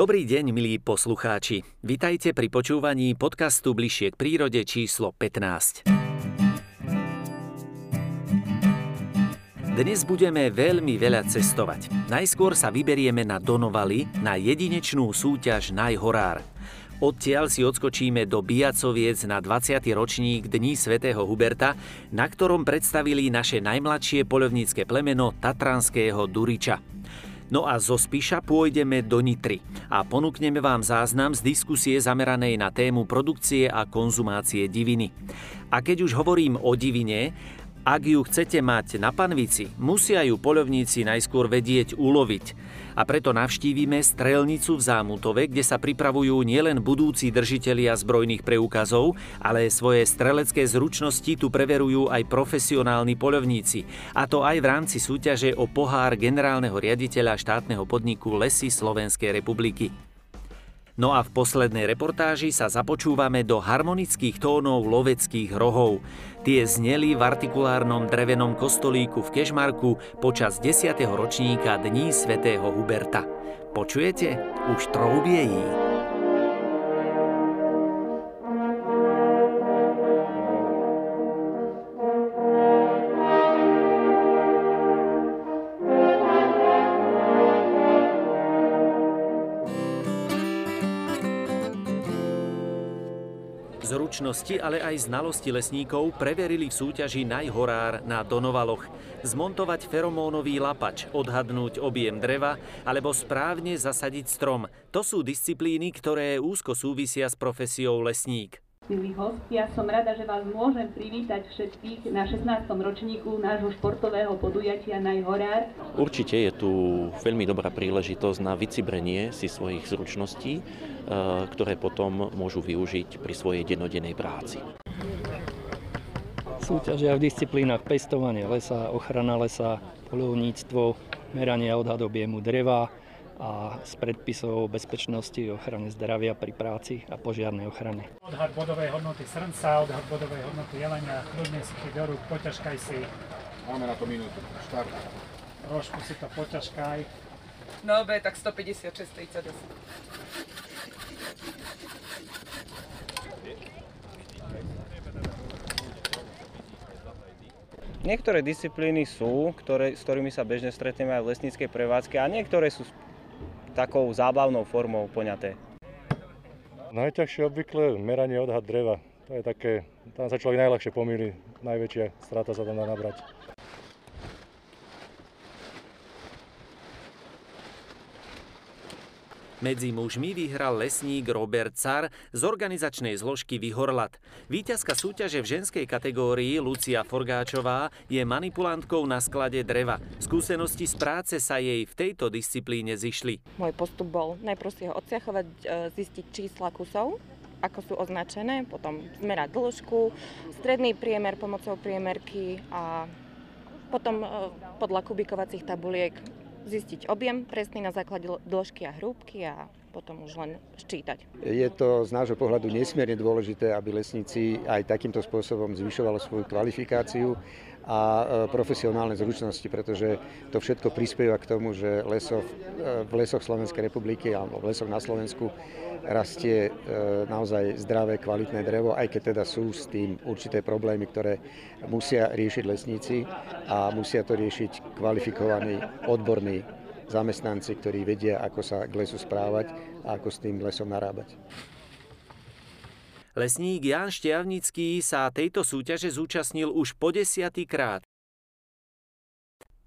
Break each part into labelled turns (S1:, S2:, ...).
S1: Dobrý deň, milí poslucháči. Vitajte pri počúvaní podcastu Bližšie k prírode číslo 15. Dnes budeme veľmi veľa cestovať. Najskôr sa vyberieme na Donovaly na jedinečnú súťaž Najhorár. Odtiaľ si odskočíme do Biacoviec na 20. ročník Dní svätého Huberta, na ktorom predstavili naše najmladšie poľovnícke plemeno Tatranského Duriča. No a zo Spiša pôjdeme do Nitry a ponúkneme vám záznam z diskusie zameranej na tému produkcie a konzumácie diviny. A keď už hovorím o divine, ak ju chcete mať na panvici, musia ju poľovníci najskôr vedieť uloviť. A preto navštívime strelnicu v Zámutove, kde sa pripravujú nielen budúci držitelia zbrojných preukazov, ale svoje strelecké zručnosti tu preverujú aj profesionálni poľovníci. A to aj v rámci súťaže o pohár generálneho riaditeľa štátneho podniku Lesy Slovenskej republiky. No a v poslednej reportáži sa započúvame do harmonických tónov loveckých rohov. Tie zneli v artikulárnom drevenom kostolíku v Kešmarku počas 10. ročníka Dní svätého Huberta. Počujete? Už troubiejí. Zručnosti, ale aj znalosti lesníkov preverili v súťaži Najhorár na Donovaloch. Zmontovať feromónový lapač, odhadnúť objem dreva alebo správne zasadiť strom. To sú disciplíny, ktoré úzko súvisia s profesiou lesník
S2: milí hostia. Som rada, že vás môžem privítať všetkých na 16. ročníku nášho športového podujatia Najhorár.
S3: Určite je tu veľmi dobrá príležitosť na vycibrenie si svojich zručností, e, ktoré potom môžu využiť pri svojej denodenej práci.
S4: Súťažia v disciplínach pestovanie lesa, ochrana lesa, polovníctvo, meranie a odhad objemu dreva, a z predpisov bezpečnosti, ochrany zdravia pri práci a požiarnej ochrane.
S5: Odhad bodovej hodnoty srnca, odhad bodovej hodnoty jelenia, kľudne si do rúk, poťažkaj si.
S6: Máme na to minútu, štart.
S5: Trošku si to poťažkaj.
S7: No dobre, tak 156, 38.
S8: Niektoré disciplíny sú, ktoré, s ktorými sa bežne stretneme aj v lesníckej prevádzke a niektoré sú takou zábavnou formou poňaté.
S9: Najťažšie obvykle meranie odhad dreva. To je také, tam sa človek najľahšie pomýli, najväčšia strata sa tam dá nabrať.
S1: Medzi mužmi vyhral lesník Robert Car z organizačnej zložky Vyhorlat. Výťazka súťaže v ženskej kategórii Lucia Forgáčová je manipulantkou na sklade dreva. Skúsenosti z práce sa jej v tejto disciplíne zišli.
S10: Môj postup bol najprv si ho odsiachovať, e, zistiť čísla kusov, ako sú označené, potom zmerať dĺžku, stredný priemer pomocou priemerky a potom e, podľa kubikovacích tabuliek zistiť objem presný na základe dĺžky a hrúbky a potom už len ščítať.
S11: Je to z nášho pohľadu nesmierne dôležité, aby lesníci aj takýmto spôsobom zvyšovali svoju kvalifikáciu a e, profesionálne zručnosti, pretože to všetko prispieva k tomu, že lesov, e, v lesoch Slovenskej republiky alebo v lesoch na Slovensku rastie e, naozaj zdravé, kvalitné drevo, aj keď teda sú s tým určité problémy, ktoré musia riešiť lesníci a musia to riešiť kvalifikovaní, odborní zamestnanci, ktorí vedia, ako sa k lesu správať a ako s tým lesom narábať.
S1: Lesník Jan Šťavnický sa tejto súťaže zúčastnil už po desiatý krát.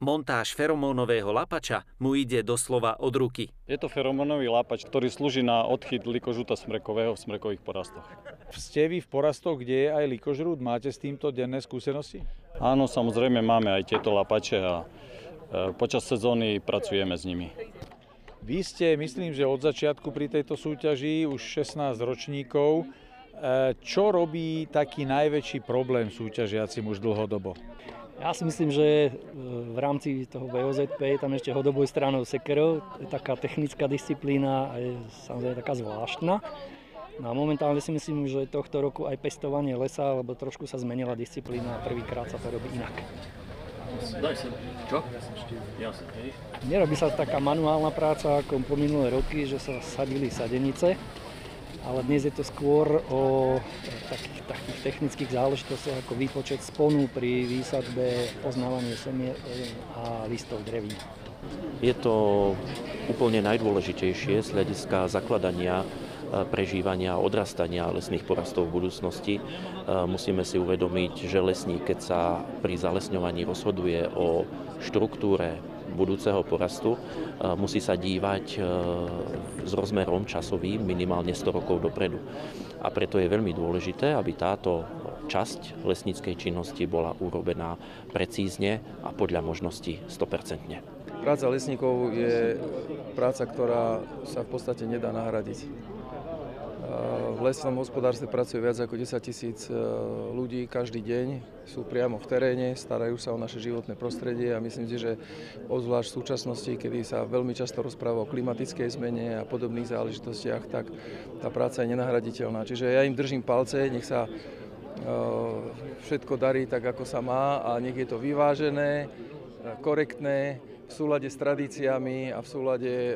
S1: Montáž feromónového lapača mu ide doslova od ruky.
S12: Je to feromónový lapač, ktorý slúži na odchyt likožuta smrekového v smrekových porastoch.
S13: Ste vy v porastoch, kde je aj likožrút? Máte s týmto denné skúsenosti?
S12: Áno, samozrejme máme aj tieto lapače a počas sezóny pracujeme s nimi.
S13: Vy ste, myslím, že od začiatku pri tejto súťaži už 16 ročníkov. E, čo robí taký najväčší problém súťažiacim už dlhodobo?
S4: Ja si myslím, že e, v rámci toho VOZP je tam ešte hodoboj stranou sekerov. Je taká technická disciplína a je samozrejme taká zvláštna. No a momentálne si myslím, že tohto roku aj pestovanie lesa, lebo trošku sa zmenila disciplína a prvýkrát sa to robí inak.
S14: Daj sem. Čo? Ja som, hej.
S4: Nerobí sa taká manuálna práca ako po minulé roky, že sa sadili sadenice, ale dnes je to skôr o takých, takých technických záležitostiach ako výpočet sponu pri výsadbe, poznávanie semien a listov drevín.
S3: Je to úplne najdôležitejšie z hľadiska zakladania prežívania a odrastania lesných porastov v budúcnosti. Musíme si uvedomiť, že lesník, keď sa pri zalesňovaní rozhoduje o štruktúre budúceho porastu, musí sa dívať s rozmerom časovým minimálne 100 rokov dopredu. A preto je veľmi dôležité, aby táto časť lesníckej činnosti bola urobená precízne a podľa možností 100%.
S15: Práca lesníkov je práca, ktorá sa v podstate nedá nahradiť. V lesnom hospodárstve pracuje viac ako 10 tisíc e, ľudí každý deň, sú priamo v teréne, starajú sa o naše životné prostredie a myslím si, že obzvlášť v súčasnosti, kedy sa veľmi často rozpráva o klimatickej zmene a podobných záležitostiach, tak tá práca je nenahraditeľná. Čiže ja im držím palce, nech sa e, všetko darí tak, ako sa má a nech je to vyvážené, korektné, v súlade s tradíciami a v súlade e,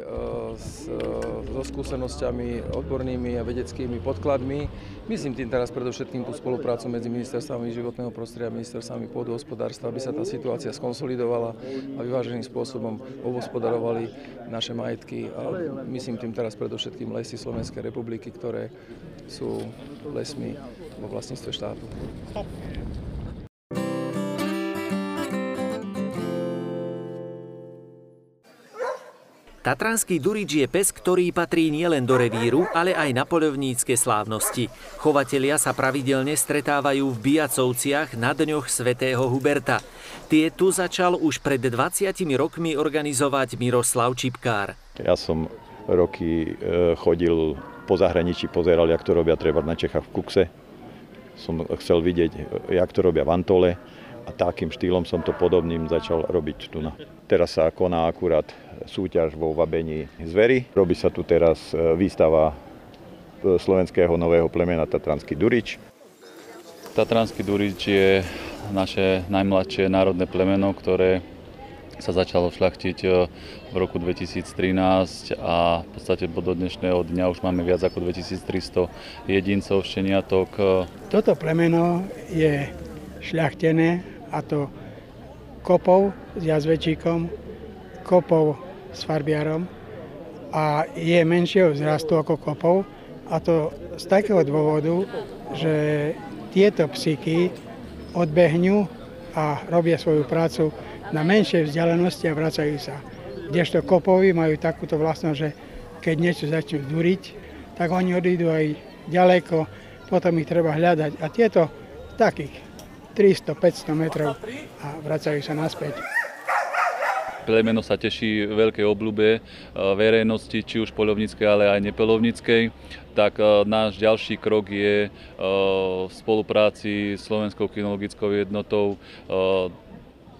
S15: s, e, so skúsenosťami odbornými a vedeckými podkladmi. Myslím tým teraz predovšetkým tú spoluprácu medzi ministerstvami životného prostredia a ministerstvami pôdohospodárstva, aby sa tá situácia skonsolidovala a vyváženým spôsobom obhospodarovali naše majetky. A myslím tým teraz predovšetkým lesy Slovenskej republiky, ktoré sú lesmi vo vlastníctve štátu.
S1: Tatranský durič je pes, ktorý patrí nielen do revíru, ale aj na poľovnícke slávnosti. Chovatelia sa pravidelne stretávajú v Bijacovciach na dňoch svätého Huberta. Tie tu začal už pred 20 rokmi organizovať Miroslav Čipkár.
S16: Ja som roky e, chodil po zahraničí, pozeral, jak to robia treba na Čechách v Kukse. Som chcel vidieť, jak to robia v Antole a takým štýlom som to podobným začal robiť tu. Teraz sa koná akurát súťaž vo vabení zvery. Robí sa tu teraz e, výstava e, slovenského nového plemena Tatranský Durič.
S12: Tatranský Durič je naše najmladšie národné plemeno, ktoré sa začalo šľachtiť e, v roku 2013 a v podstate do dnešného dňa už máme viac ako 2300 jedincov, šteniatok.
S17: Toto plemeno je šľachtené a to kopov s jazvečíkom, kopov s farbiarom a je menšieho vzrastu ako kopov a to z takého dôvodu, že tieto psíky odbehnú a robia svoju prácu na menšej vzdialenosti a vracajú sa. Kdežto kopovi majú takúto vlastnosť, že keď niečo začnú duriť, tak oni odídu aj ďaleko, potom ich treba hľadať. A tieto takých 300-500 metrov a vracajú sa naspäť.
S12: Plemeno sa teší veľkej obľúbe e, verejnosti, či už poľovníckej, ale aj nepoľovníckej. Tak e, náš ďalší krok je e, v spolupráci s Slovenskou kinologickou jednotou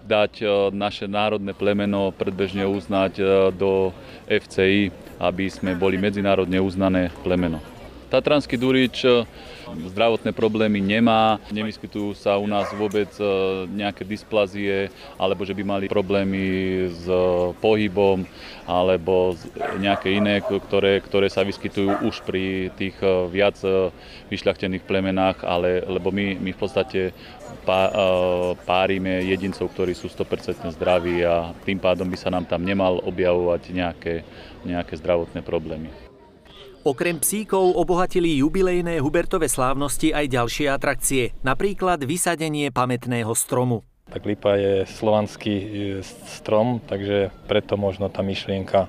S12: dať naše národné plemeno predbežne uznať do FCI, aby sme boli medzinárodne uznané plemeno. Tatranský durič zdravotné problémy nemá, nevyskytujú sa u nás vôbec e, nejaké dysplazie, alebo že by mali problémy s e, pohybom, alebo nejaké iné, ktoré, ktoré sa vyskytujú už pri tých e, viac vyšľachtených plemenách, ale, lebo my, my v podstate pá, párime jedincov, ktorí sú 100% zdraví a tým pádom by sa nám tam nemal objavovať nejaké, nejaké zdravotné problémy.
S1: Okrem psíkov obohatili jubilejné Hubertové slávnosti aj ďalšie atrakcie, napríklad vysadenie pamätného stromu.
S18: Tak lipa je slovanský e, strom, takže preto možno tá myšlienka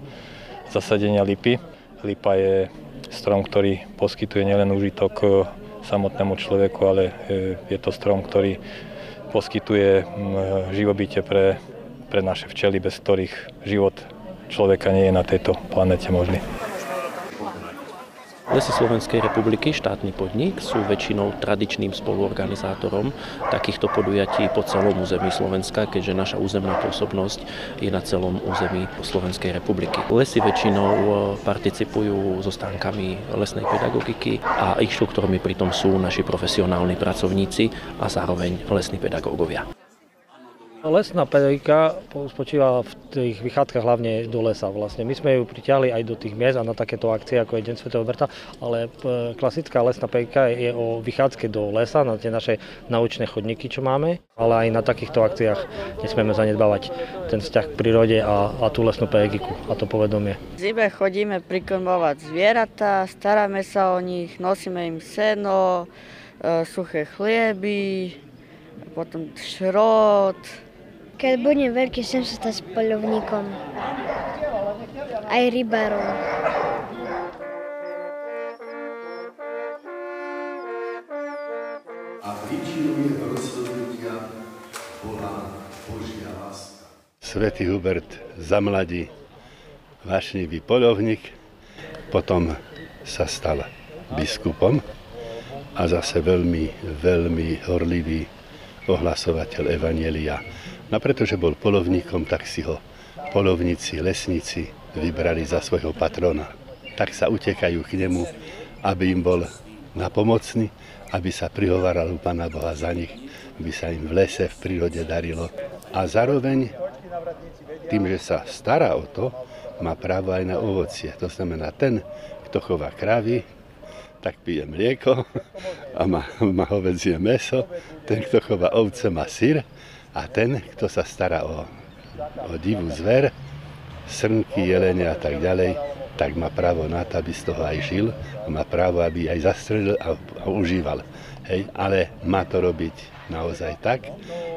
S18: zasadenia lipy. Lipa je strom, ktorý poskytuje nielen užitok e, samotnému človeku, ale e, je to strom, ktorý poskytuje živobytie pre, pre naše včely, bez ktorých život človeka nie je na tejto planete možný.
S3: Lesy Slovenskej republiky, štátny podnik, sú väčšinou tradičným spoluorganizátorom takýchto podujatí po celom území Slovenska, keďže naša územná pôsobnosť je na celom území Slovenskej republiky. Lesy väčšinou e, participujú so stánkami lesnej pedagogiky a ich štruktúrmi pritom sú naši profesionálni pracovníci a zároveň lesní pedagógovia.
S19: Lesná pedagogika spočíva v tých vychádzkach hlavne do lesa vlastne. My sme ju priťahli aj do tých miest a na takéto akcie ako je Deň Sv. Berta, ale e, klasická lesná pedagogika je o vychádzke do lesa, na tie naše naučné chodníky, čo máme, ale aj na takýchto akciách nesmieme zanedbávať ten vzťah k prírode a, a tú lesnú pedagogiku a to povedomie.
S20: Zime chodíme prikrmovať zvieratá, staráme sa o nich, nosíme im seno, e, suché chlieby, potom šrot,
S21: keď budem veľký, chcem sa stať poľovníkom. Aj rybárom.
S22: A príčinou jeho rozhodnutia bola Božia láska. Svetý Hubert za mladí vášnivý poľovník, potom sa stal biskupom a zase veľmi, veľmi horlivý ohlasovateľ Evanielia No pretože bol polovníkom, tak si ho polovníci, lesníci vybrali za svojho patrona. Tak sa utekajú k nemu, aby im bol napomocný, aby sa prihovaral u Pána Boha za nich, aby sa im v lese, v prírode darilo. A zároveň tým, že sa stará o to, má právo aj na ovocie. To znamená, ten, kto chová kravy, tak pije mlieko a má, má hovedzie meso. Ten, kto chová ovce, má syr a ten, kto sa stará o, o divú zver, srnky, jelene a tak ďalej, tak má právo na to, aby z toho aj žil, má právo, aby aj zastrelil a, a užíval. Hej, ale má to robiť naozaj tak,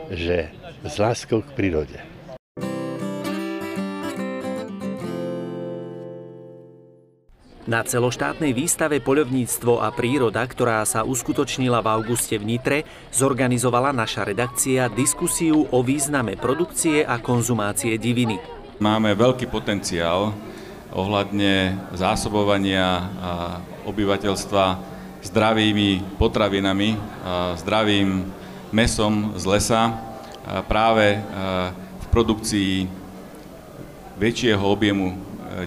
S22: že s láskou k prírode.
S1: Na celoštátnej výstave Poľovníctvo a príroda, ktorá sa uskutočnila v auguste v Nitre, zorganizovala naša redakcia diskusiu o význame produkcie a konzumácie diviny.
S23: Máme veľký potenciál ohľadne zásobovania obyvateľstva zdravými potravinami, zdravým mesom z lesa práve v produkcii väčšieho objemu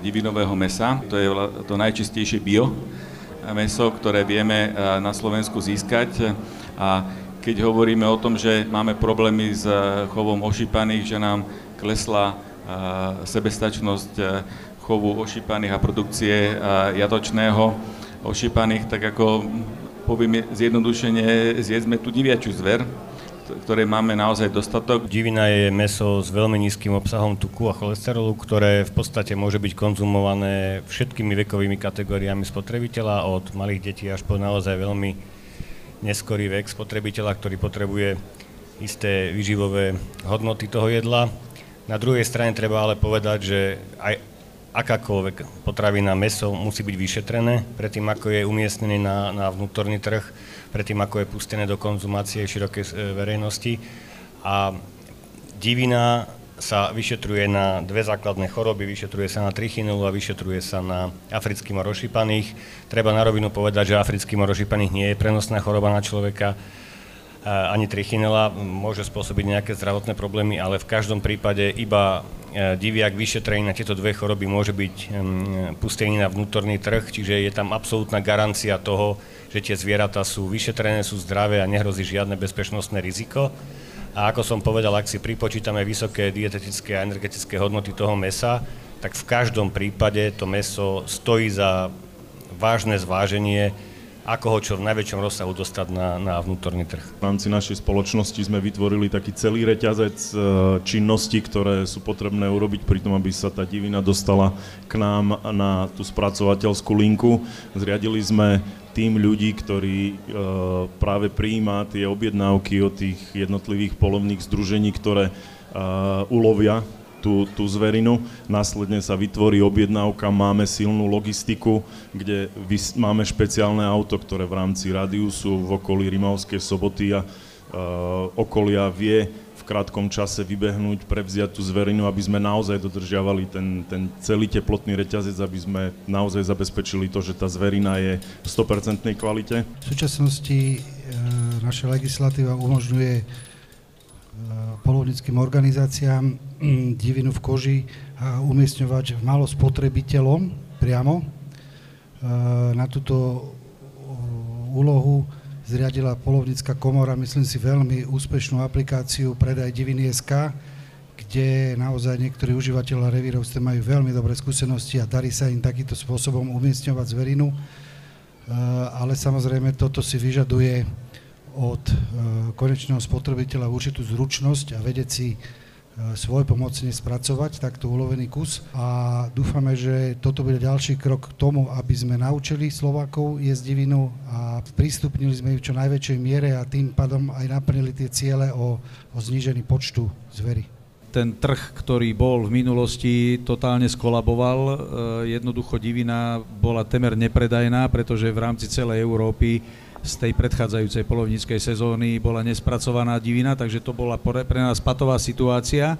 S23: divinového mesa. To je to najčistejšie bio meso, ktoré vieme e, na Slovensku získať. A keď hovoríme o tom, že máme problémy s chovom ošípaných, že nám klesla sebestačnosť chovu ošípaných a produkcie jadočného ošípaných, tak ako poviem zjednodušene, zjedzme tú diviačiu zver, ktoré máme naozaj dostatok.
S24: Divina je meso s veľmi nízkym obsahom tuku a cholesterolu, ktoré v podstate môže byť konzumované všetkými vekovými kategóriami spotrebiteľa, od malých detí až po naozaj veľmi neskorý vek spotrebiteľa, ktorý potrebuje isté výživové hodnoty toho jedla. Na druhej strane treba ale povedať, že aj akákoľvek potravina meso musí byť vyšetrené predtým, ako je umiestnený na, na vnútorný trh predtým ako je pustené do konzumácie širokej e, verejnosti. A divina sa vyšetruje na dve základné choroby, vyšetruje sa na trichinelu a vyšetruje sa na africký mor ošípaných. Treba na rovinu povedať, že africký mor nie je prenosná choroba na človeka, ani trichinela môže spôsobiť nejaké zdravotné problémy, ale v každom prípade iba e, diviak vyšetrený na tieto dve choroby môže byť pustený na vnútorný trh, čiže je tam absolútna garancia toho, že tie zvieratá sú vyšetrené, sú zdravé a nehrozí žiadne bezpečnostné riziko. A ako som povedal, ak si pripočítame vysoké dietetické a energetické hodnoty toho mesa, tak v každom prípade to meso stojí za vážne zváženie ako ho čo v najväčšom rozsahu dostať na, na vnútorný trh.
S25: V rámci našej spoločnosti sme vytvorili taký celý reťazec e, činností, ktoré sú potrebné urobiť pri tom, aby sa tá divina dostala k nám na tú spracovateľskú linku. Zriadili sme tým ľudí, ktorí e, práve prijíma tie objednávky od tých jednotlivých polovných združení, ktoré e, ulovia tú, tú zverinu. Následne sa vytvorí objednávka, máme silnú logistiku, kde vys- máme špeciálne auto, ktoré v rámci radiusu v okolí Rimavskej soboty a uh, okolia vie v krátkom čase vybehnúť, prevziať tú zverinu, aby sme naozaj dodržiavali ten, ten celý teplotný reťazec, aby sme naozaj zabezpečili to, že tá zverina je v 100% kvalite.
S26: V súčasnosti e, naša legislatíva umožňuje polovnickým organizáciám mm, divinu v koži a umiestňovať malo spotrebiteľom priamo. E, na túto úlohu zriadila polovnická komora, myslím si, veľmi úspešnú aplikáciu Predaj diviny SK, kde naozaj niektorí užívateľa revírov ste majú veľmi dobré skúsenosti a darí sa im takýmto spôsobom umiestňovať zverinu. E, ale samozrejme toto si vyžaduje od e, konečného spotrebiteľa určitú zručnosť a vedieť si E, svoj pomocne spracovať takto ulovený kus a dúfame, že toto bude ďalší krok k tomu, aby sme naučili Slovákov jesť divinu a prístupnili sme ju v čo najväčšej miere a tým pádom aj naplnili tie ciele o, o znížení počtu zvery
S13: ten trh, ktorý bol v minulosti, totálne skolaboval. E, jednoducho divina bola temer nepredajná, pretože v rámci celej Európy z tej predchádzajúcej polovníckej sezóny bola nespracovaná divina, takže to bola pre nás patová situácia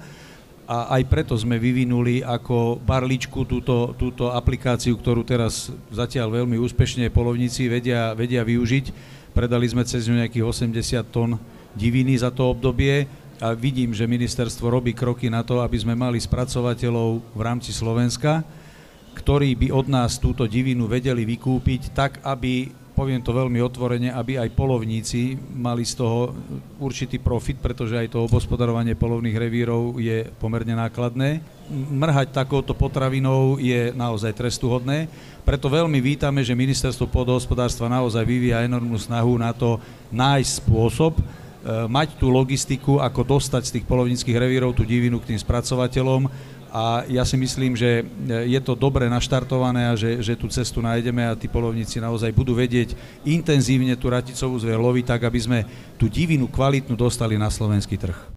S13: a aj preto sme vyvinuli ako barličku túto, túto aplikáciu, ktorú teraz zatiaľ veľmi úspešne polovníci vedia, vedia využiť. Predali sme cez ňu nejakých 80 tón diviny za to obdobie a vidím, že ministerstvo robí kroky na to, aby sme mali spracovateľov v rámci Slovenska, ktorí by od nás túto divinu vedeli vykúpiť tak, aby poviem to veľmi otvorene, aby aj polovníci mali z toho určitý profit, pretože aj to obospodarovanie polovných revírov je pomerne nákladné. Mrhať takouto potravinou je naozaj trestuhodné, preto veľmi vítame, že ministerstvo pôdohospodárstva naozaj vyvíja enormnú snahu na to nájsť spôsob, e, mať tú logistiku, ako dostať z tých polovníckých revírov tú divinu k tým spracovateľom a ja si myslím, že e, je to dobre naštartované a že, že tú cestu nájdeme a tí polovníci naozaj budú vedieť intenzívne tú raticovú zver loviť tak, aby sme tú divinu kvalitnú dostali na slovenský trh.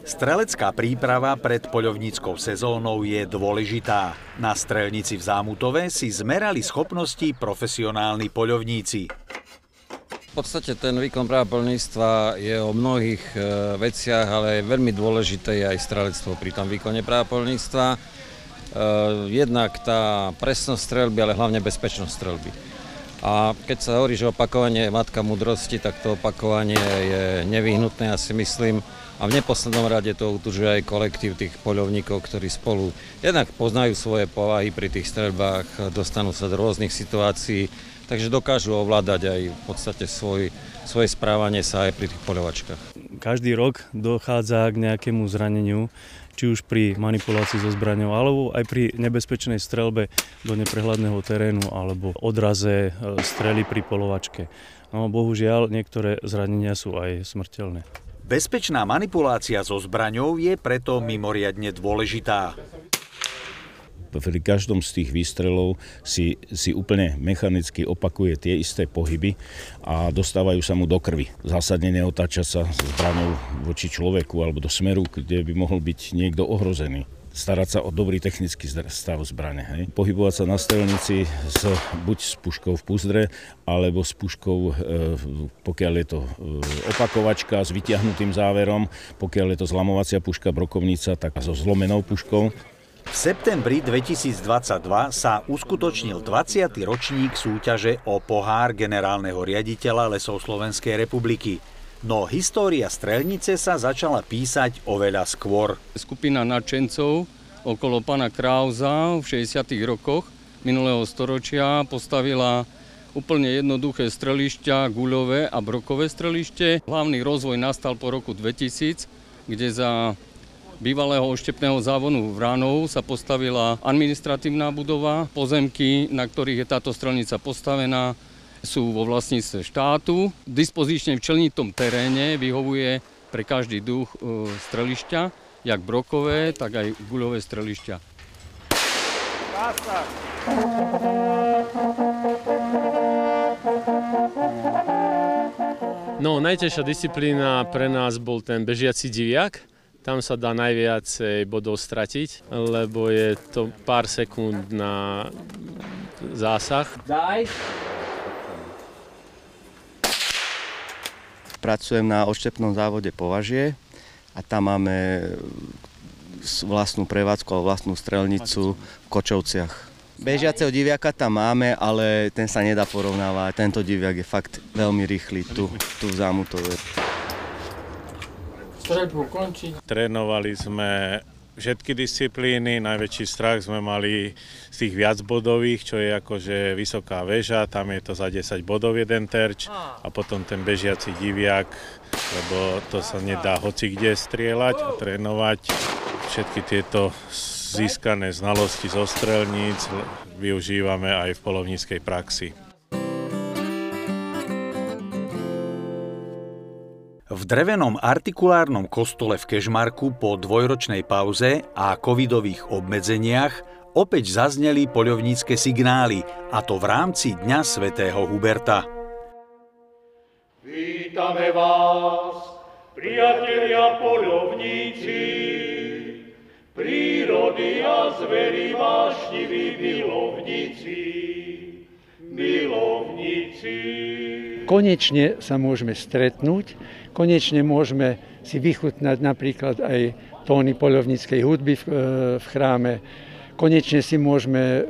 S27: Strelecká príprava pred poľovníckou sezónou je dôležitá. Na strelnici v Zámutove si zmerali schopnosti profesionálni poľovníci.
S28: V podstate ten výkon práva plníctva je o mnohých e, veciach, ale veľmi dôležité je aj strelectvo pri tom výkone práva plníctva. E, jednak tá presnosť strelby, ale hlavne bezpečnosť strelby. A keď sa hovorí, že opakovanie je matka múdrosti, tak to opakovanie je nevyhnutné, ja si myslím. A v neposlednom rade to utržuje aj kolektív tých poľovníkov, ktorí spolu jednak poznajú svoje povahy pri tých streľbách, dostanú sa do rôznych situácií, takže dokážu ovládať aj v podstate svoj, svoje správanie sa aj pri tých poľovačkách.
S29: Každý rok dochádza k nejakému zraneniu, či už pri manipulácii so zbraňou, alebo aj pri nebezpečnej strelbe do neprehľadného terénu, alebo odraze e, strely pri polovačke. No bohužiaľ, niektoré zranenia sú aj smrteľné.
S27: Bezpečná manipulácia so zbraňou je preto mimoriadne dôležitá
S30: pri každom z tých výstrelov si, si úplne mechanicky opakuje tie isté pohyby a dostávajú sa mu do krvi. Zásadne neotáča sa zbranou voči človeku alebo do smeru, kde by mohol byť niekto ohrozený starať sa o dobrý technický stav zbrane. Hej. Pohybovať sa na strelnici s, buď s puškou v puzdre, alebo s puškou, e, pokiaľ je to e, opakovačka s vytiahnutým záverom, pokiaľ je to zlamovacia puška, brokovnica, tak so zlomenou puškou.
S27: V septembri 2022 sa uskutočnil 20. ročník súťaže o pohár generálneho riaditeľa lesov Slovenskej republiky. No história strelnice sa začala písať oveľa skôr.
S31: Skupina nadšencov okolo pána Krauza v 60. rokoch minulého storočia postavila úplne jednoduché strelišťa, guľové a brokové strelište. Hlavný rozvoj nastal po roku 2000, kde za bývalého oštepného závonu Vránov sa postavila administratívna budova. Pozemky, na ktorých je táto strelnica postavená, sú vo vlastníctve štátu. Dispozične v čelnitom teréne vyhovuje pre každý duch e, strelišťa, jak brokové, tak aj guľové strelišťa.
S32: No, najťažšia disciplína pre nás bol ten bežiaci diviak. Tam sa dá najviac bodov stratiť, lebo je to pár sekúnd na zásah. Daj.
S33: Pracujem na odštepnom závode Považie a tam máme vlastnú prevádzku alebo vlastnú strelnicu v Kočovciach. Bežiaceho diviaka tam máme, ale ten sa nedá porovnávať. Tento diviak je fakt veľmi rýchly tu, tu v Zámutove.
S29: Trénovali sme
S34: všetky disciplíny. Najväčší strach sme mali z tých viacbodových, čo je akože vysoká väža, tam je to za 10 bodov jeden terč a potom ten bežiaci diviak, lebo to sa nedá hoci kde strieľať a trénovať. Všetky tieto získané znalosti zo strelníc využívame aj v polovníckej praxi.
S27: V drevenom artikulárnom kostole v Kežmarku po dvojročnej pauze a covidových obmedzeniach opäť zazneli poľovnícke signály, a to v rámci Dňa svätého Huberta.
S35: Vítame vás, priatelia poľovníci, prírody a zvery vášniví milovníci, milovníci.
S36: Konečne sa môžeme stretnúť konečne môžeme si vychutnať napríklad aj tóny poľovníckej hudby v, e, v chráme. Konečne si môžeme e,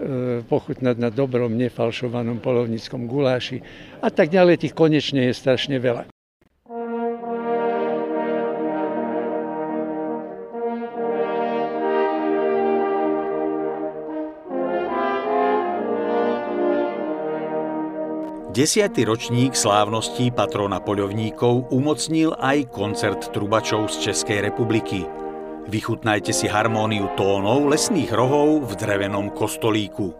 S36: pochutnať na dobrom, nefalšovanom polovníckom guláši a tak ďalej. Tých konečne je strašne veľa.
S27: Desiatý ročník slávností patrona poľovníkov umocnil aj koncert trubačov z Českej republiky. Vychutnajte si harmóniu tónov lesných rohov v drevenom kostolíku.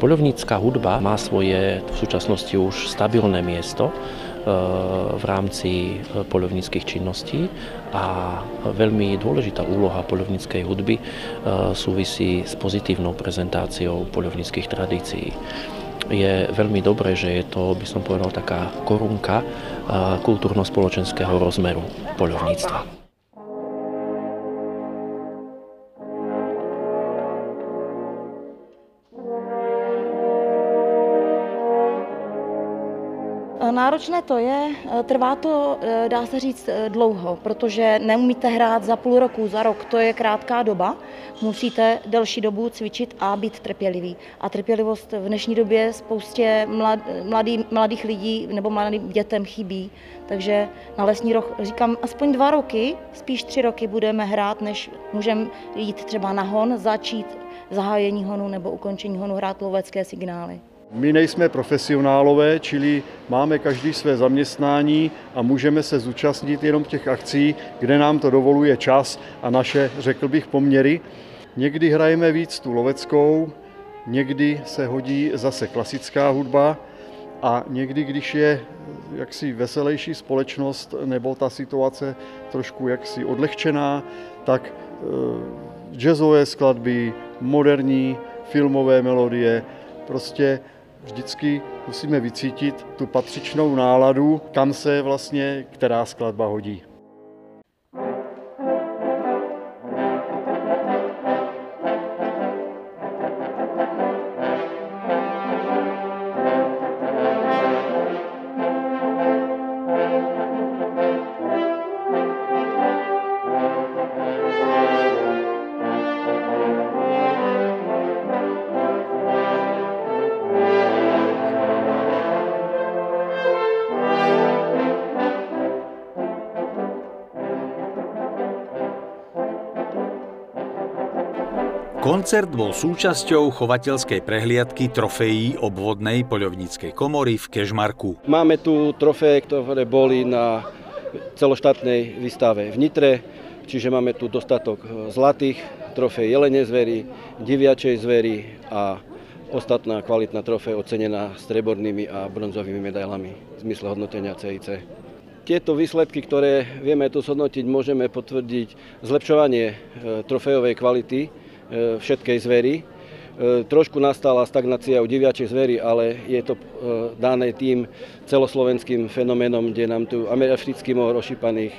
S3: Poľovnícka hudba má svoje v súčasnosti už stabilné miesto e, v rámci e, poľovníckých činností a veľmi dôležitá úloha poľovníckej hudby e, súvisí s pozitívnou prezentáciou poľovníckých tradícií. Je veľmi dobré, že je to, by som povedal, taká korunka kultúrno-spoločenského rozmeru poľovníctva.
S37: Náročné to je, eh, trvá to, eh, dá se říct, eh, dlouho, protože neumíte hrát za půl roku, za rok, to je krátká doba. Musíte delší dobu cvičit a být trpělivý. A trpělivost v dnešní době spoustě mladý, mladých lidí nebo mladým dětem chybí. Takže na lesní roh říkám, aspoň dva roky, spíš tři roky budeme hrát, než můžeme jít třeba na hon, začít zahájení honu nebo ukončení honu hrát lovecké signály.
S38: My nejsme profesionálové, čili máme každý své zaměstnání a můžeme se zúčastnit jenom těch akcí, kde nám to dovoluje čas a naše, řekl bych, poměry. Někdy hrajeme víc tu loveckou, někdy se hodí zase klasická hudba a někdy, když je jaksi veselější společnost nebo ta situace trošku jaksi odlehčená, tak e, jazzové skladby, moderní filmové melodie, prostě vždycky musíme vycítit tu patřičnou náladu, kam se vlastně která skladba hodí.
S27: Koncert bol súčasťou chovateľskej prehliadky trofejí obvodnej poľovníckej komory v Kežmarku.
S39: Máme tu trofeje, ktoré boli na celoštátnej výstave v Nitre, čiže máme tu dostatok zlatých trofej jelene zvery, diviačej zvery a ostatná kvalitná trofej ocenená strebornými a bronzovými medailami v zmysle hodnotenia CIC. Tieto výsledky, ktoré vieme tu zhodnotiť, môžeme potvrdiť zlepšovanie e, trofejovej kvality E, všetkej zvery. E, trošku nastala stagnácia u diviačej zvery, ale je to e, dané tým celoslovenským fenoménom, kde nám tu americký mor ošípaných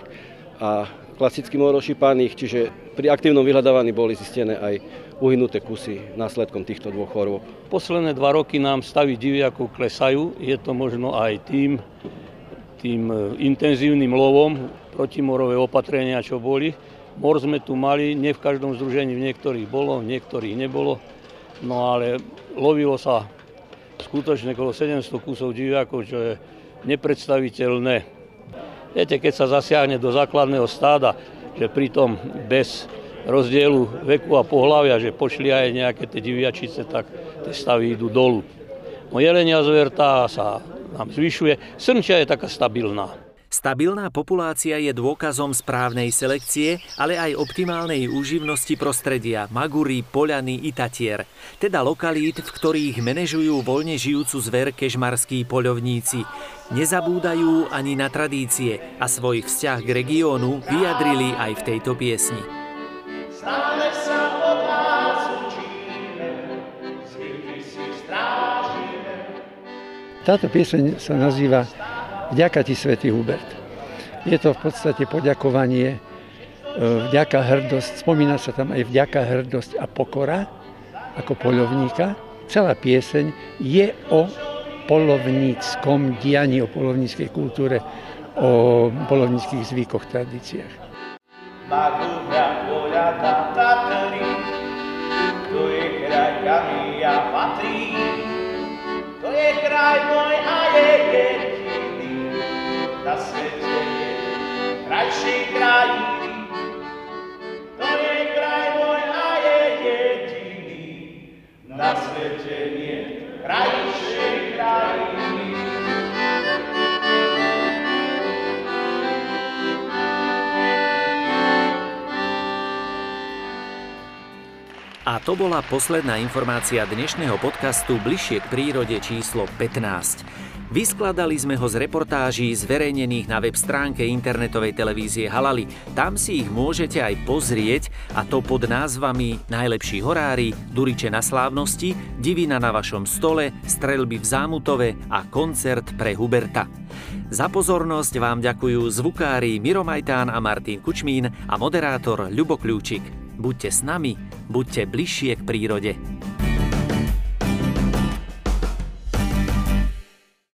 S39: a klasický mor ošípaných, čiže pri aktívnom vyhľadávaní boli zistené aj uhynuté kusy následkom týchto dvoch chorôb.
S40: Posledné dva roky nám stavy diviakov klesajú, je to možno aj tým,
S23: tým e, intenzívnym lovom, protimorové opatrenia, čo boli. Mor sme tu mali, nie v každom združení, v niektorých bolo, v niektorých nebolo. No ale lovilo sa skutočne okolo 700 kusov diviakov, čo je nepredstaviteľné. Viete, keď sa zasiahne do základného stáda, že pritom bez rozdielu veku a pohľavia, že pošli aj nejaké tie diviačice, tak tie stavy idú dolu. No jelenia zvertá sa nám zvyšuje, srnčia je taká stabilná.
S1: Stabilná populácia je dôkazom správnej selekcie, ale aj optimálnej úživnosti prostredia Magurí, Poľany i Tatier, teda lokalít, v ktorých manažujú voľne žijúcu zver kežmarskí poľovníci. Nezabúdajú ani na tradície a svoj vzťah k regiónu vyjadrili aj v tejto piesni. Stále sa od vás učíme,
S36: si Táto pieseň sa nazýva Vďaka ti, Svetý Hubert. Je to v podstate poďakovanie, e, vďaka hrdosť, spomína sa tam aj vďaka hrdosť a pokora ako polovníka. Celá pieseň je o polovníckom dianí, o polovníckej kultúre, o polovníckých zvykoch, tradíciách. to krajší
S1: to bola posledná informácia dnešného podcastu Bližšie k prírode číslo 15. Vyskladali sme ho z reportáží zverejnených na web stránke internetovej televízie Halali. Tam si ich môžete aj pozrieť a to pod názvami Najlepší horári, Duriče na slávnosti, Divina na vašom stole, Strelby v Zámutove a koncert pre Huberta. Za pozornosť vám ďakujú zvukári Miro Majtán a Martin Kučmín a moderátor Ľubo Kľúčik. Buďte s nami, buďte bližšie k prírode.